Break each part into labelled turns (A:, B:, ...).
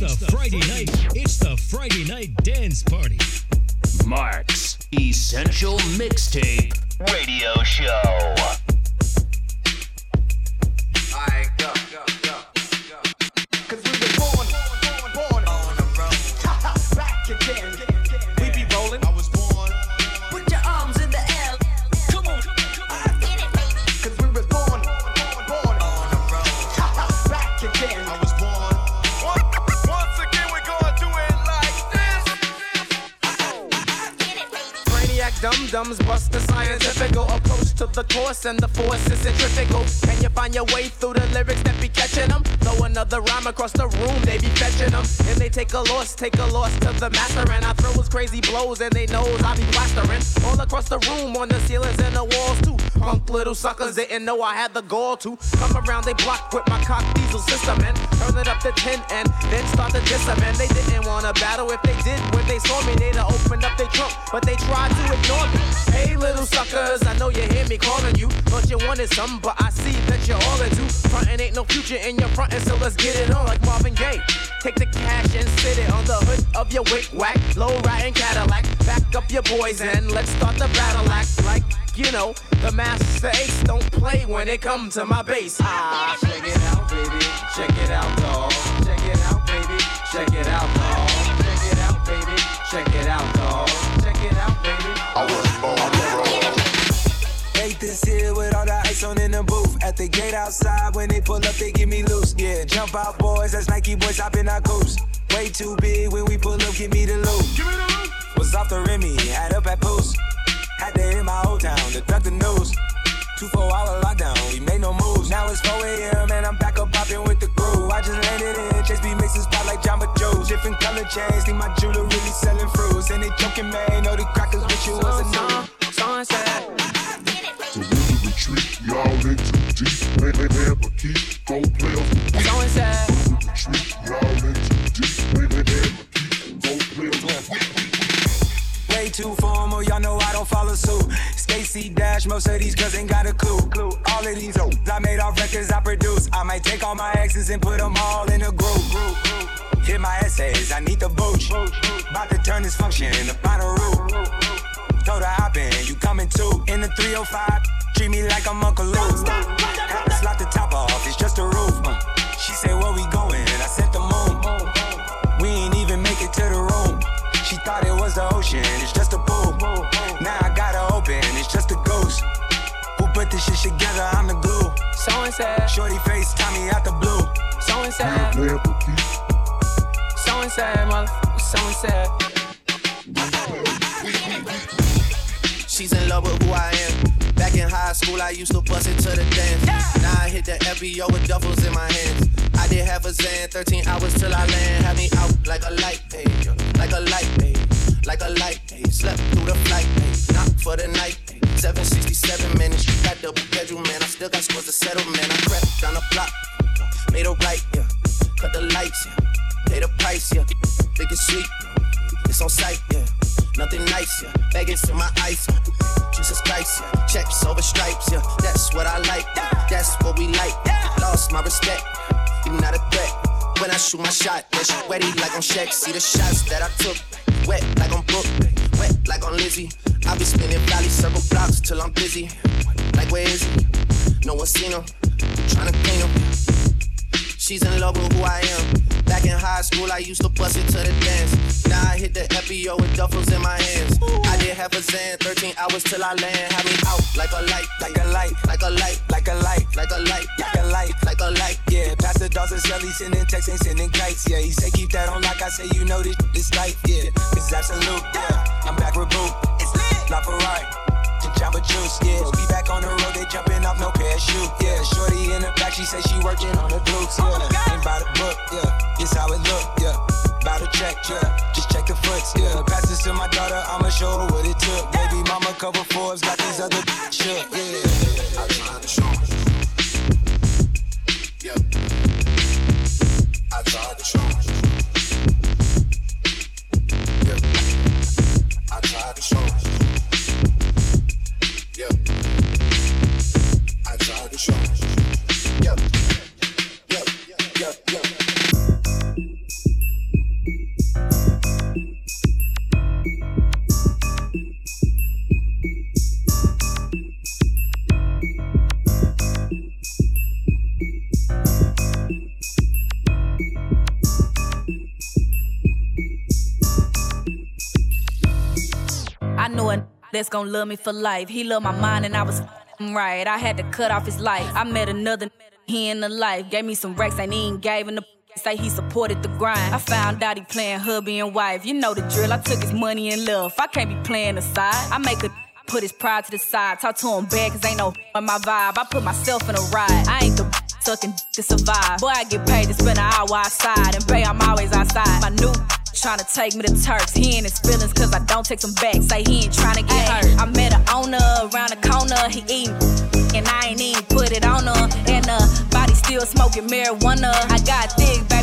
A: the Friday night. It's the Friday night dance party.
B: Mark's Essential Mixtape Radio Show.
C: Brainiac dum dums bust the scientifical approach to the course and the force is centrifugal. Can you find your way through the lyrics that be catching them? Throw another rhyme across the room, they be fetching them. And they take a loss, take a loss to the master. And I throw his crazy blows and they knows I be plastering. All across the room, on the ceilings and the walls too. Punk little suckers didn't know I had the gall to come around they block with my cock diesel system and turn it up to 10 and then start to diss 'em. And they didn't wanna battle if they did when they saw me. They'd have opened up their trunk, but they tried to ignore me. Hey, little suckers, I know you hear me calling you. Thought you wanted something, but I see that you're all into. Frontin' ain't no future in your frontin', so let's get it on like Marvin Gaye. Take the cash and sit it on the hood of your wick whack, low riding Cadillac. Back up your boys and let's start the battle act like. You know, the master ace don't play when it comes to my bass. Ah, check it out, baby. Check it out, dog. Check it out, baby. Check it out, dog. Check it out, baby. Check it out, dog. Check it out, baby.
D: I was born on the road.
E: Is here with all the ice on in the booth. At the gate outside, when they pull up, they give me loose. Yeah, jump out, boys. That's Nike boys hopping our goose. Way too big when we pull up, give me the loot. Give me the loot. Was off the Remy, had up at Boost. Had to hit my old town to duck the news. Two four hour lockdown, we made no moves. Now it's 4 a.m. and I'm back up popping with the crew. I just landed in Chase B mixing spot like Jamba Joe's. Different color chains, think my jeweler really selling fruits. And they joking, man, know the crackers wish you was a new.
C: Sunset.
D: So we retreat, y'all in too deep. Man, man, man, but keep go play off the beat.
C: Sunset.
D: When we retreat, y'all in too deep. Man, man, man, but keep go play off the.
E: Way too formal, y'all know I don't follow suit. Stacy Dash, most of these girls ain't got a clue. All of these hoes I made off records I produce. I might take all my exes and put them all in a group. Hit my essays, I need the booch. About to turn this function into final root. Told her hop in, you coming too. In the 305, treat me like I'm Uncle Luke. Had to slot the top off, it's just a roof. Uh, She said, where we going? I said the moon. We ain't even make it to the room. She thought it was the ocean, it's just a pool. Now I gotta open, it's just a ghost. Who put this shit together? I'm the glue.
C: So sad.
E: Shorty face, Tommy out the blue.
C: So
D: Man, man, but keep
C: Sunset, motherfucker. Sunset.
F: She's in love with who I am. Back in high school, I used to bust it to the dance. Now I hit the FBO with duffels in my hands. I did have a zan, 13 hours till I land. Had me out like a light, ayy, like a light, ayy, like a light, ayy. Slept through the flight, ayy, not for the night, ayy. 767 minutes, you got double bedroom, man. I still got scores to settle, man. I crept down the block, made a right, yeah. Cut the lights, yeah. Pay the price, yeah. Think it's sweet, it's on sight, yeah. Nothing nice, yeah. Baggage to my eyes, yeah. Jesus Christ, yeah. Checks over stripes, yeah. That's what I like, that's what we like. Lost my respect, you're not a threat. When I shoot my shot, yeah, she wetty like on Shaq. See the shots that I took, wet like on Brooke, wet like on Lizzie. I be spinning valley circle blocks till I'm busy. Like where is he? No one seen him. Tryna clean him. She's in love with who I am. Back in high school, I used to bust it to the dance. Now I hit the FBO with duffels in my hands. I did half a zan, 13 hours till I land. Had me out like a light,
E: Like a light,
F: like a light,
E: like a light,
F: like a light,
E: like a light.
F: like a light.
E: Yeah, Pastor Dawson Shelly sending texts, ain't sending kites. Yeah, he say keep that on like I say, you know this this life. Yeah, it's absolute. Yeah, I'm back with Boo. It's lit. La Ferrari. Jamba Juice, yeah. We back on the road, they jumping off no parachute. Yeah, shorty in the back, she say she working on the glutes. Yeah, oh ain't by the book. Yeah, it's how it look. Yeah, by the check. Yeah, just check the foots. Yeah, pass this to my daughter, I'ma show her what it took. Baby mama cover Forbes, got these other shit. Yeah,
D: I tried to show
G: that's gonna love me for life. He loved my mind and I was right. I had to cut off his life. I met another he in the life. Gave me some racks, ain't even gave him the say he supported the grind. I found out he playing hubby and wife. You know the drill. I took his money and love. I can't be playing aside. I make a put his pride to the side. Talk to him bad, cause ain't no on my vibe. I put myself in a ride. I ain't the sucking to survive. Boy, I get paid to spend an hour outside. And pay, I'm always outside. My new tryna take me to Turks. He in his feelings cause I don't take them back. Say he ain't tryna get hurt. I met a owner around the corner. He eating and I ain't even put it on her. And uh, body still smoking marijuana. I got thick, baby,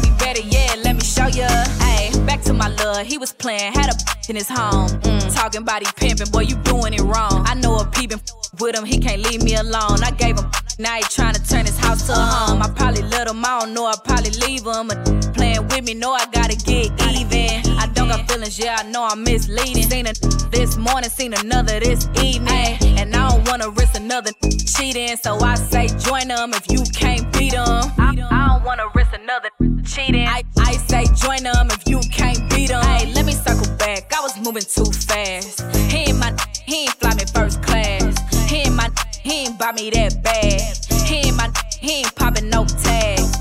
G: my love, he was playing, had a in his home. Mm, talking about he pimping, boy, you doing it wrong. I know a peeping with him, he can't leave me alone. I gave him, now he trying to turn his house to a home. I probably let him, I don't know, I probably leave him. A Playing with me, know I gotta get even. I don't got feelings, yeah, I know I'm misleading. Seen it this morning, seen another this evening. And I don't wanna risk another cheating, so I say join them if you can't beat them. I, I don't wanna risk another cheating. I, I say join them if you can't beat them. Hey, let me circle back, I was moving too fast. He ain't my, he ain't fly me first class. He ain't my, he ain't buy me that bag. He ain't my, he ain't popping no tags.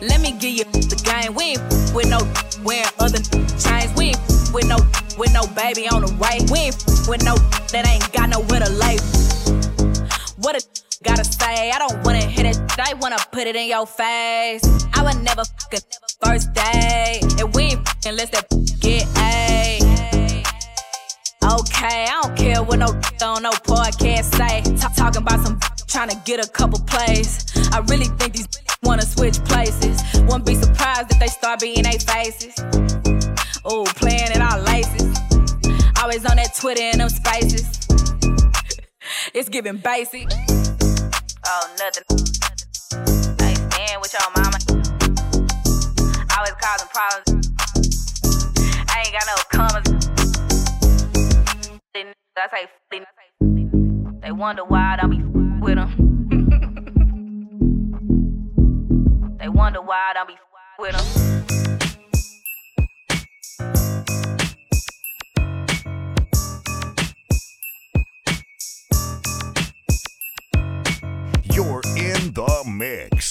G: Let me give you the game. We ain't with no wearing other chains. We ain't with no with no baby on the way. We ain't with no that ain't got nowhere to lay. What a gotta say, I don't wanna hit it, I wanna put it in your face. I would never fucking first day, and we ain't unless that get A. Okay, care what no on no podcast say. Talk, talking about some trying to get a couple plays. I really think these wanna switch places. Wouldn't be surprised if they start being they faces. Oh, playing in our laces. Always on that Twitter and them spaces. it's giving basic. Oh, nothing. Ain't staying with your mama. Always causing problems. I ain't got no commas. I say, they wonder why I don't be with them. they wonder why I don't be with them.
H: You're in the mix.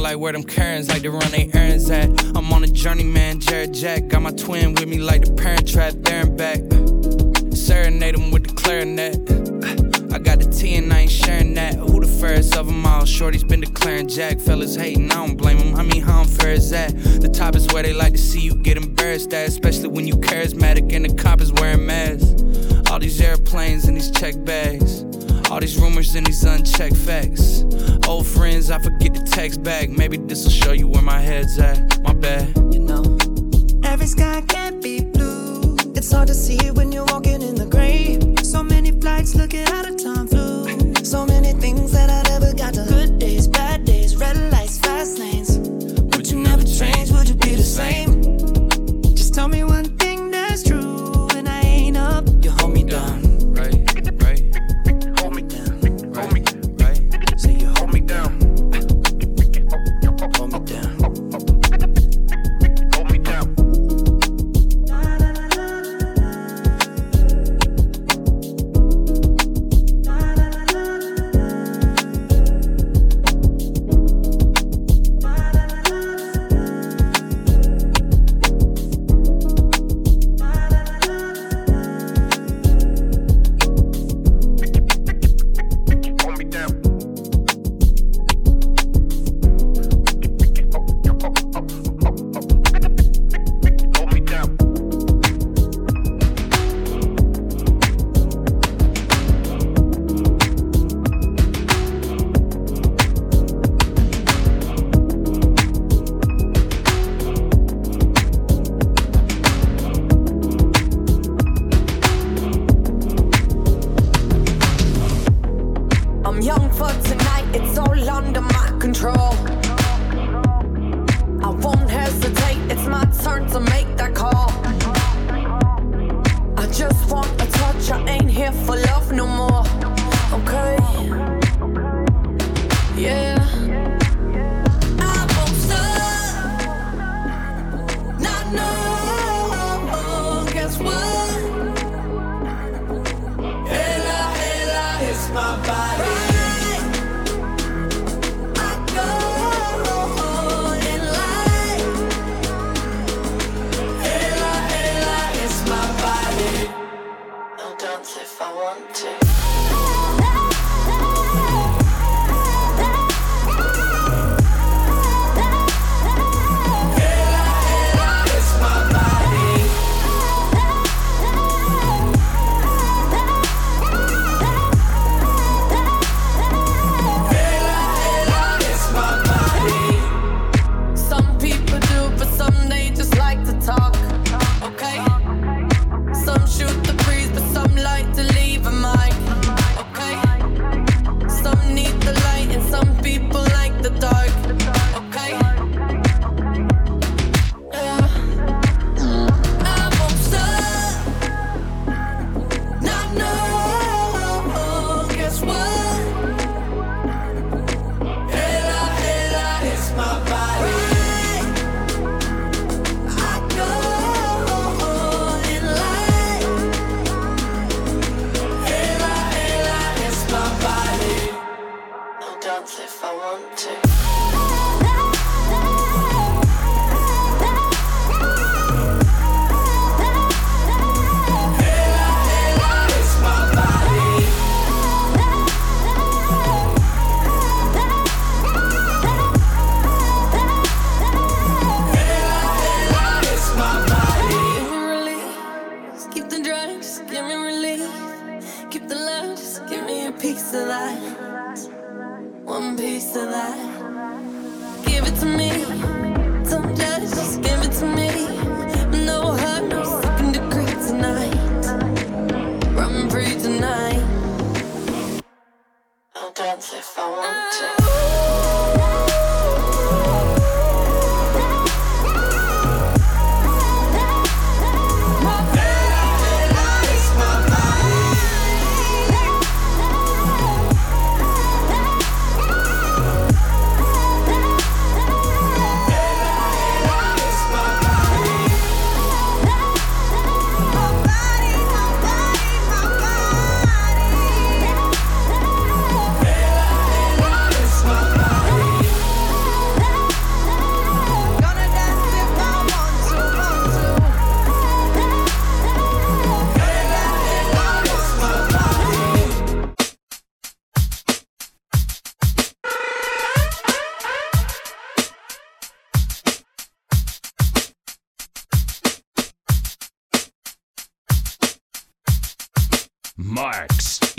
I: feel like
J: where them Karens like to run their errands at. I'm on a journey, man, Jared Jack. Got my twin with me like the parent trap, there and back. Serenade him with the clarinet. I got the tea and I ain't sharing that. Who the fairest of them all? Shorty's been declaring Jack. Fellas hating, I don't blame him. I mean, how unfair is that? The top is where they like to see you get embarrassed at, especially when you charismatic and the cop is wearing masks. All these airplanes and these check bags. All these rumors and these unchecked facts. Old friends, I forget to text back. Maybe this'll show you where my head's at. My bad.
K: You know, every sky can't be blue. It's hard to see it when you're walking in the gray. So many flights looking out of my.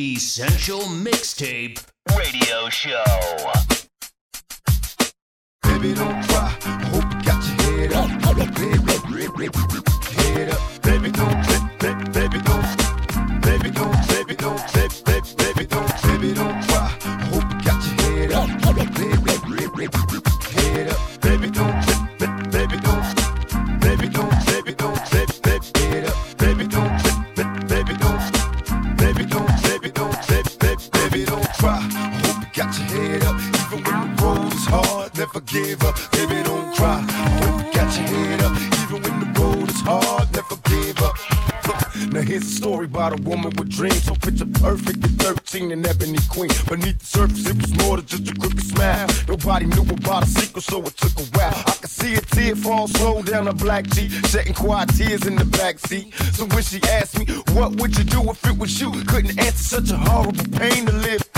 B: Essential Mixtape Radio Show.
L: Baby, don't. Hope you got your head up. Baby, head up. Baby, don't, baby, baby, don't, baby, don't, baby, don't, baby, baby, never give up. Baby, don't cry. You got your head up. Even when the road is hard, never give up. Now here's a story about a woman with dreams So picture perfect at 13 and ebony queen Beneath the surface it was more than just a crooked smile Nobody knew about a secret so it took a while I could see a tear fall slow down her black cheek Shedding quiet tears in the backseat So when she asked me what would you do if it was you Couldn't answer such a horrible pain to live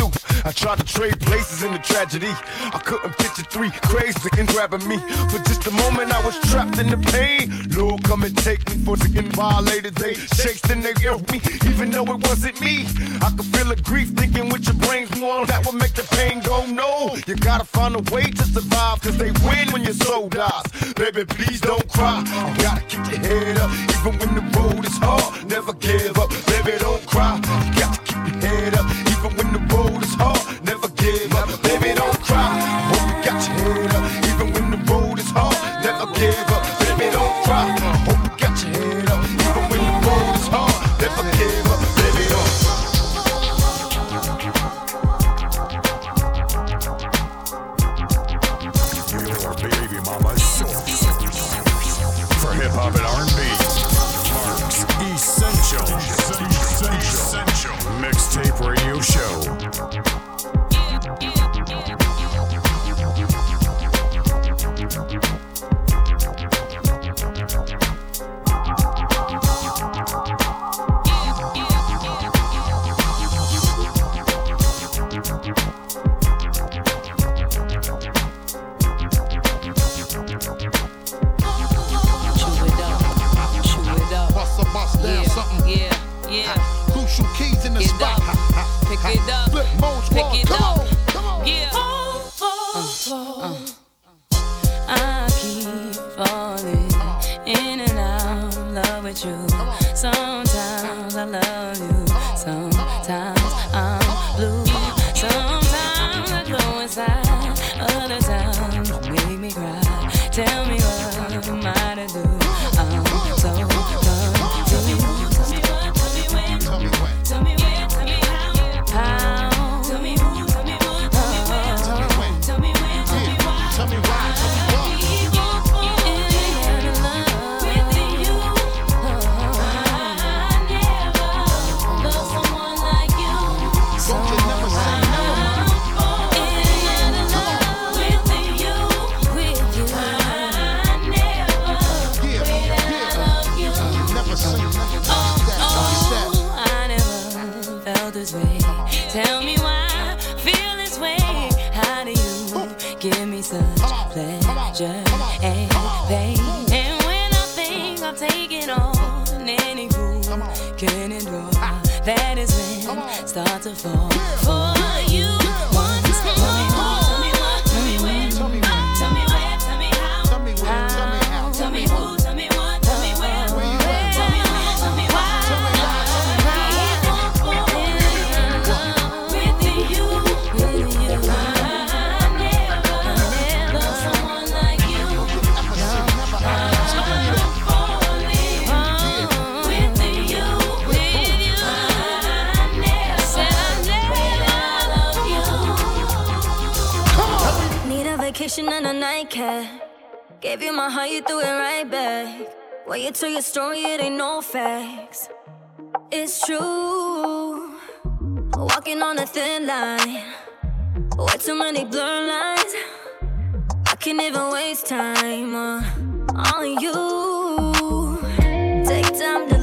L: I tried to trade places in the tragedy. I couldn't picture three crazy and grabbing me. For just a moment I was trapped in the pain Lord come and take me for getting violated They chased and they yelled me even though it wasn't me. I could feel the grief thinking with your brains more That would make the pain go no. You gotta find a way to survive Cause they win when your soul dies. Baby please don't cry. You gotta keep your head up Even when the road is hard. Never give up Baby don't cry. You got to keep your head up Even when the road is hard Never give up. Baby don't cry. Hope you got your head up. Even when the road is hard Never give up. Baby don't cry
M: nightcap. Gave you my heart, you threw it right back. When you tell your story, it ain't no facts. It's true. Walking on a thin line. Way too many blur lines. I can't even waste time uh, on you. Take time to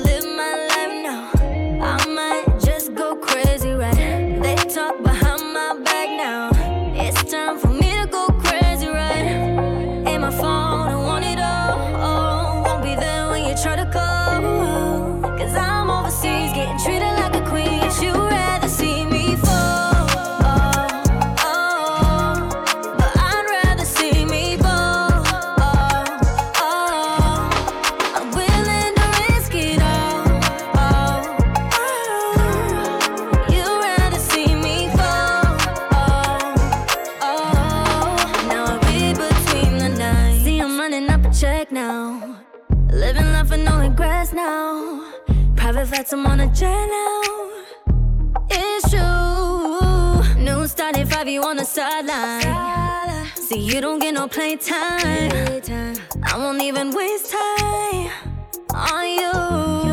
M: check now. Living life with no regrets now. Private flights, I'm on a jet now. It's true. New started five, you on the sideline. See, you don't get no playtime. I won't even waste time on you.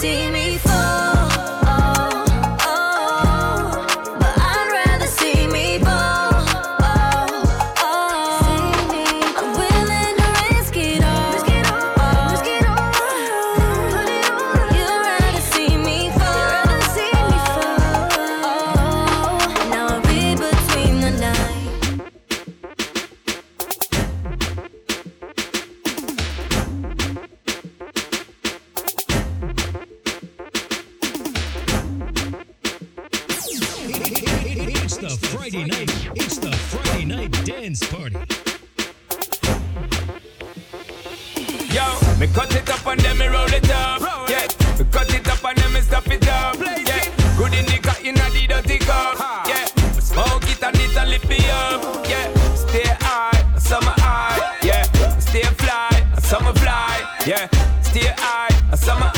M: see me the
A: Friday night. It's the Friday night dance party.
N: Yo, me cut it up and then me roll it up. Yeah, me cut it up and then me stop it up. Yeah, good in the cut, in the dirty cup. Yeah, smoke it and it a lift me up. Yeah, stay high, summer high. Yeah, stay fly, summer fly. Yeah, stay high, summer high.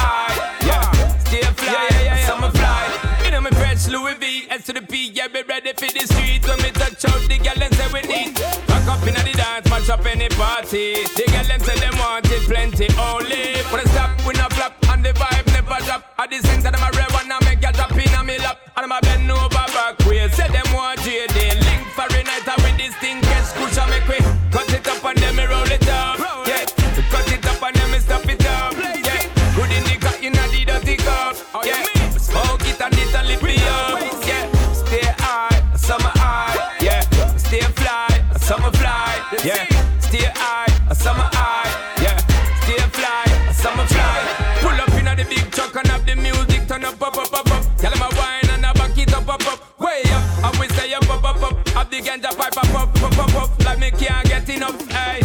N: be ready for the street when we touch out the girl and say we need. Rock up in the dance, match up any party. The girl and say them want it plenty only. press up, we not flop and the vibe never drop. At the center ganja pipe up, up, up, up, up, like me can't get enough. Hey.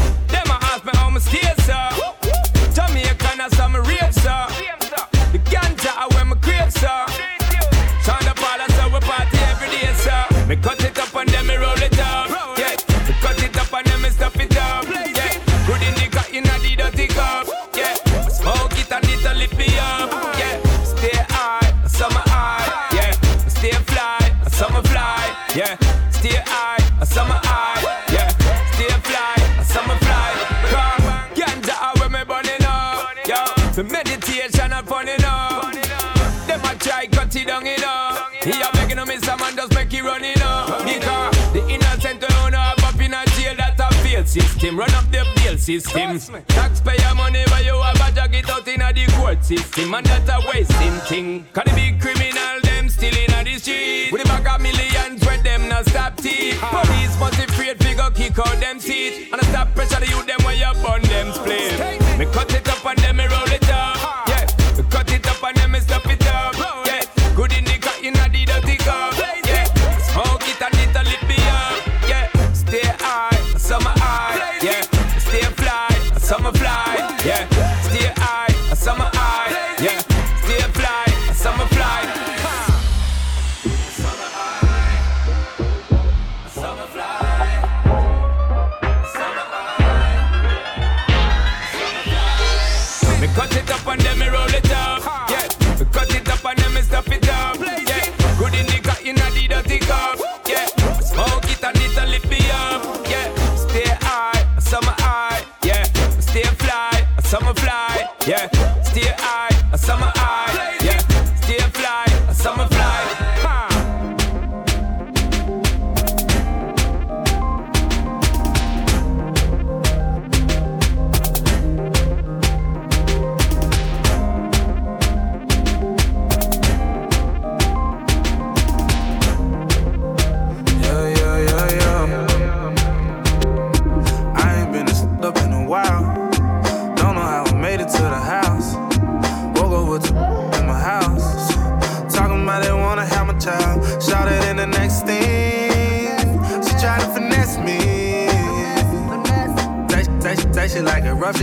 N: system. Run up the bail system. Taxpayer money, but you have a it out in the court system. And that's a wasting thing. Cause the big criminal, them still in the street. With a bag of millions, where them not stop teeth. Police must be afraid, figure kick out them teeth. And I stop pressure to you, them when you burn them split. Me cut it up and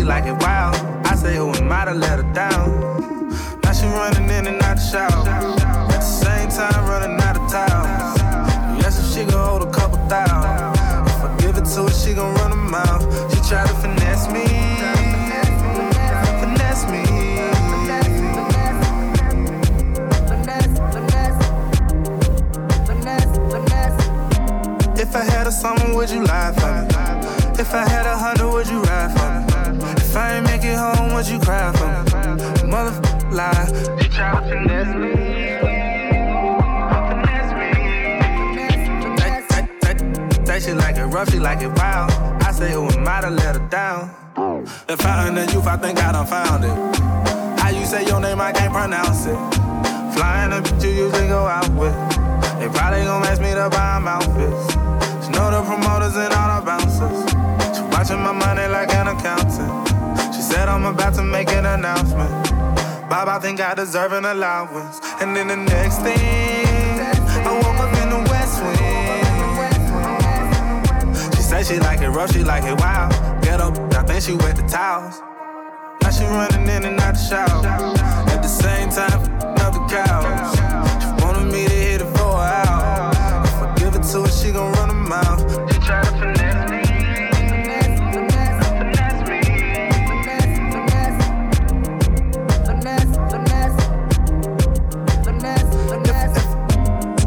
O: like it. truth, I think I done found it. How you say your name, I can't pronounce it. Flying the bitch you usually go out with. They probably gon' ask me to buy them outfits. She know the promoters and all the bouncers. She watching my money like an accountant. She said I'm about to make an announcement. Bob, I think I deserve an allowance. And then the next thing, I woke up in the West Wing. She said she like it rough, she like it wild. Get up, I think she wet the towels running in and out the shower. At the same time, up the cows. She wanted me to hit it for an hour. If I give it to her, she gon' run a mile. She try to finesse me.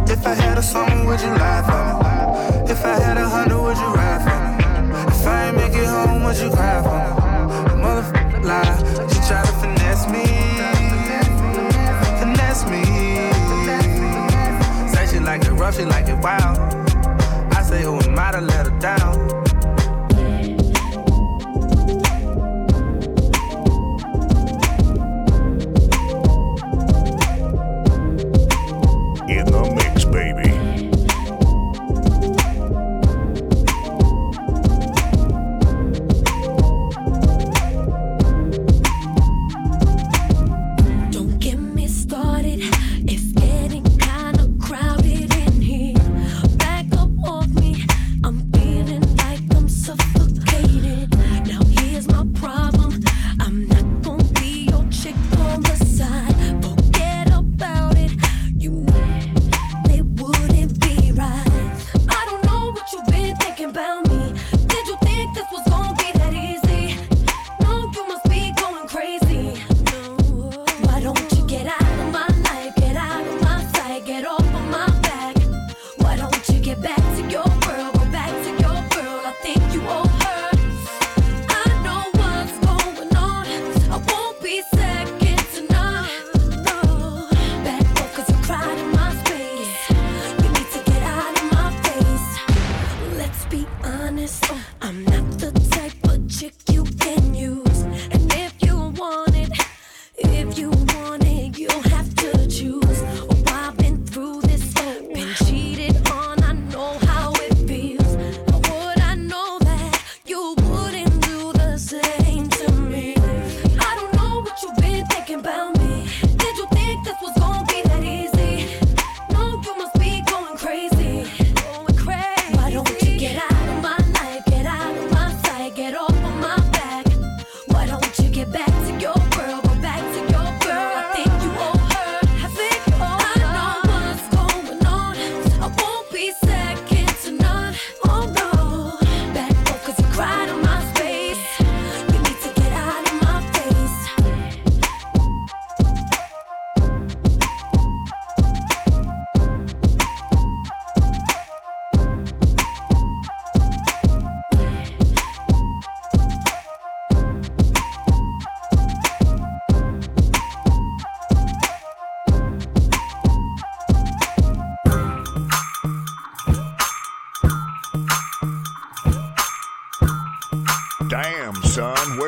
O: If I had a song, would you laugh? shit like it wild.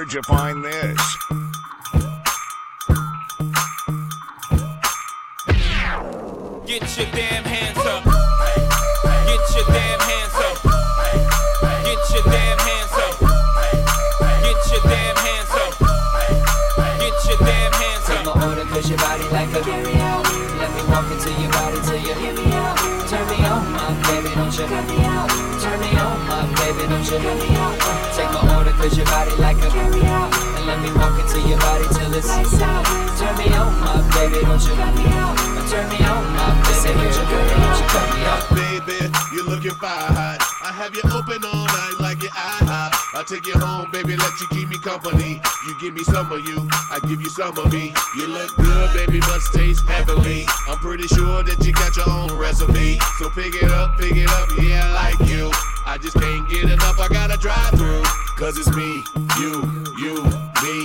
H: Where'd you find this?
N: Get your damn hands up. Get your damn hands up. Get your damn hands up. Get your damn hands up. Get your damn hands up.
P: I'ma order cause your body like a carry walk into your body till you hear me out. Turn me on, my baby, don't you? Turn me on, my baby, don't you? Turn me on cause your body like a carry out. And let me walk into your body till it's lights out. Turn me on, my baby, don't you cut me out. Turn me on, my baby, don't you, girl, don't you cut me out.
D: Baby, you're looking fine. I have you open all night take you home, baby, let you keep me company. You give me some of you, I give you some of me. You look good, baby, must taste heavenly. I'm pretty sure that you got your own recipe. So pick it up, pick it up, yeah, I like you. I just can't get enough, I gotta drive through. Cause it's me, you, you, me,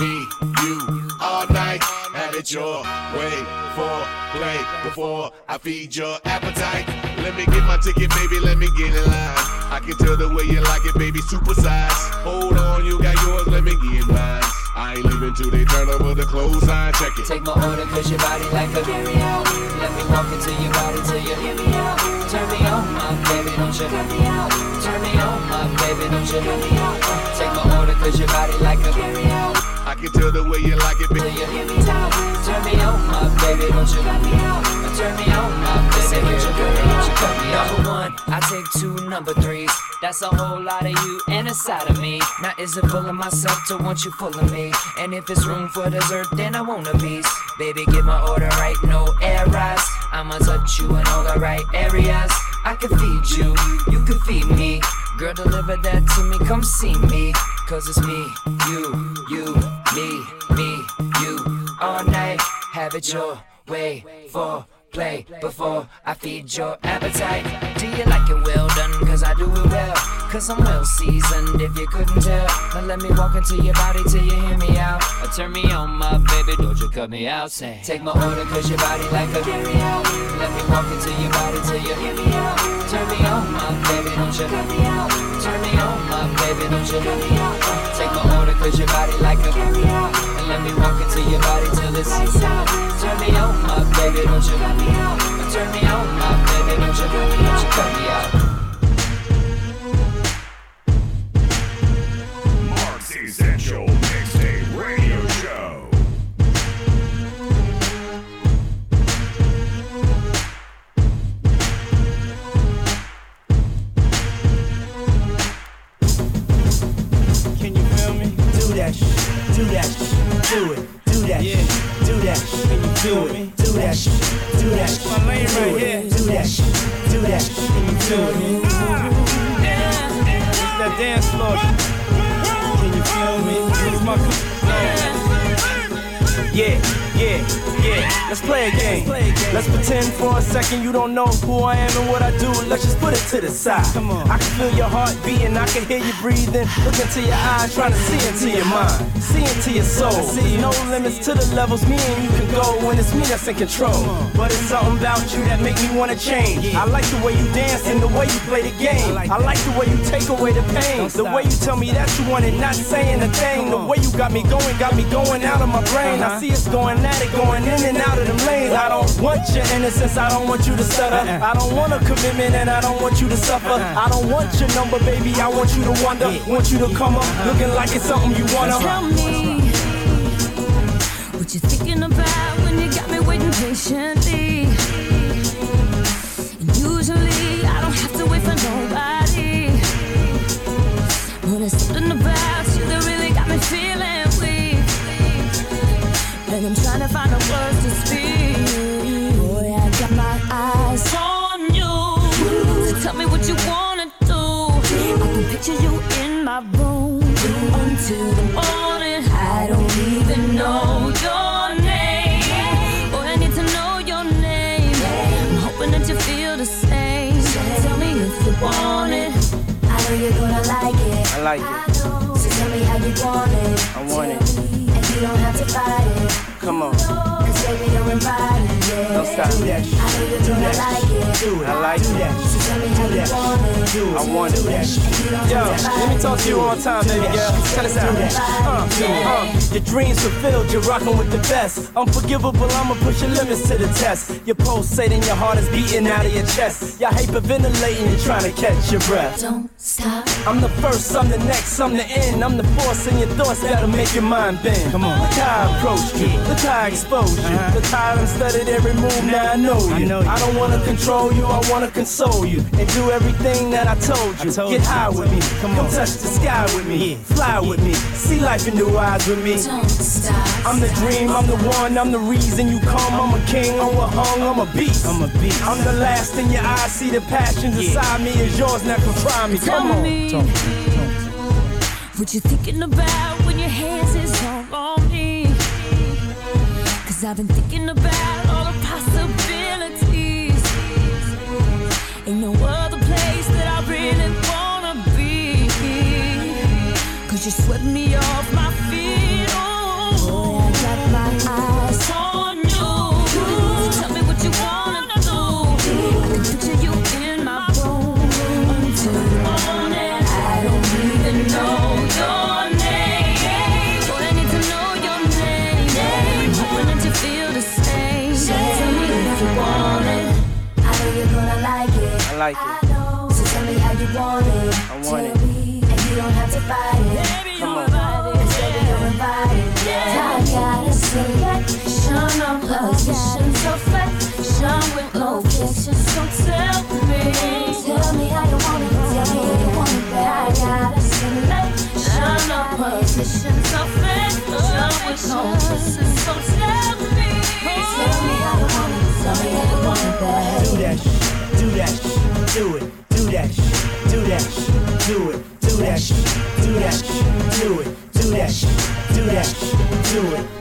D: me, you. All night, have it your way for play before I feed your appetite. Let me get my ticket, baby, let me get in line. I can tell the way you like it, baby, super size. Hold on, you got yours, let me get mine. I ain't leaving till they turn over the clothes sign, check it.
P: Take my order cause your body like a carry out. Let me walk into your body till you hear me out. Turn me on, my baby, don't you cut me out. Turn me on, my baby, don't you cut me out. Take my order cause your body like a carry out.
D: I can tell the way you like it,
P: Till
D: baby.
P: you hear me out. Turn me on, my baby, don't you cut me out. Turn me on, my baby, don't you, girl, don't you cut me out. Number one, I take two number threes. That's a whole lot of you and a side of me. Now is it full of myself to want you full of me? And if it's room for dessert, then I want a piece. Baby, get my order right, no errors. I'ma touch you in all the right areas. I can feed you, you can feed me. Girl, deliver that to me, come see me. Cause it's me, you, you, me, me, you. All night, have it your way for play before I feed your appetite. Do you like it well done? Cause I do it well. Cause I'm well seasoned if you couldn't tell. Now let me walk into your body till you hear me out. Or turn me on, my baby, don't you cut me out. Say, take my order cause your body like a carry out. Let me walk into your body till you hear me out. Turn me on, my baby, don't you cut me out. Turn me on, my baby, don't you cut me out. Take my order cause your body like a carry out. And let me walk into your body till it's lights out. Turn me on, my baby, don't you cut me out. Turn me on, my baby, don't you cut me, don't you cut me out.
Q: Mark's Essential
R: pretend for a second you don't know who I am and what I do. Let's just put it to the side. Come on. I can feel your heart beating. I can hear you breathing. Look into your eyes, trying to see into your mind, see into your soul. See no limits to the levels me and you can go when it's me that's in control. But it's something about you that make me wanna change. I like the way you dance and the way you play the game. I like the way you take away the pain. The way you tell me that you want it, not saying a thing. The way you got me going, got me going out of my brain. I uh-huh. see us going at it, going in and out of them lanes. I don't want your innocence, I don't want you to stutter. Uh-uh. I don't want a commitment and I don't want you to suffer. Uh-uh. I don't want your number, baby, I want you to wonder. Want you to come up looking like it's something you wanna.
S: Tell me what you're thinking about when you got me waiting patiently. And usually I don't have to wait for nobody. But there's something about you that really got me feeling weak. And I'm trying to find the words to speak. You wanna do. I can picture you in my room until the morning. I don't even know your name. Boy, I need to know your name. I'm hoping that you feel the same. Tell me if you want it. I know you're gonna like it.
R: I like it.
S: So tell me how you want it.
R: I want it.
S: You don't have to fight it.
R: Come on.
S: Cause baby, you're invited. Yeah.
R: Don't stop. Do that.
S: I know you're gonna like it.
R: Do it. I like it.
S: So tell me how you want it.
R: Do. I want it. Yo, let me talk to you one time, baby girl. Check this out. Uh, uh, your dreams fulfilled, you're rocking with the best. Unforgivable, I'ma push your limits to the test. You're pulsating, your heart is beating out of your chest. You're hyperventilating, you're trying to catch your breath.
S: Don't stop.
R: I'm the first, I'm the next, I'm the end. I'm the force in your thoughts that'll make your mind bend. Come on. Look how I approach you. Look how I exposed you. Uh-huh. Look how I studied every move, now I know you. I, know you. I don't wanna control you, I wanna console you. And do everything that I told you. I told Get you. high with me, come, come touch the sky with me, yeah. fly with me, see life in new eyes with me. Don't stop. I'm the dream, I'm the one, I'm the reason you come. I'm a king, I'm a hung, I'm a beast. I'm a beast. I'm the last in your eyes, see the passion yeah. inside me is yours, now confine me.
S: Tell
R: come on.
S: Me. Talk. What you thinking about when your hands is all on me? Cause I've been thinking about all the possibilities. Ain't no So tell me, tell me want it. It.
R: Do that do that, do it, do that, do that, do it, do that, do that, do it, do that, do that, do it.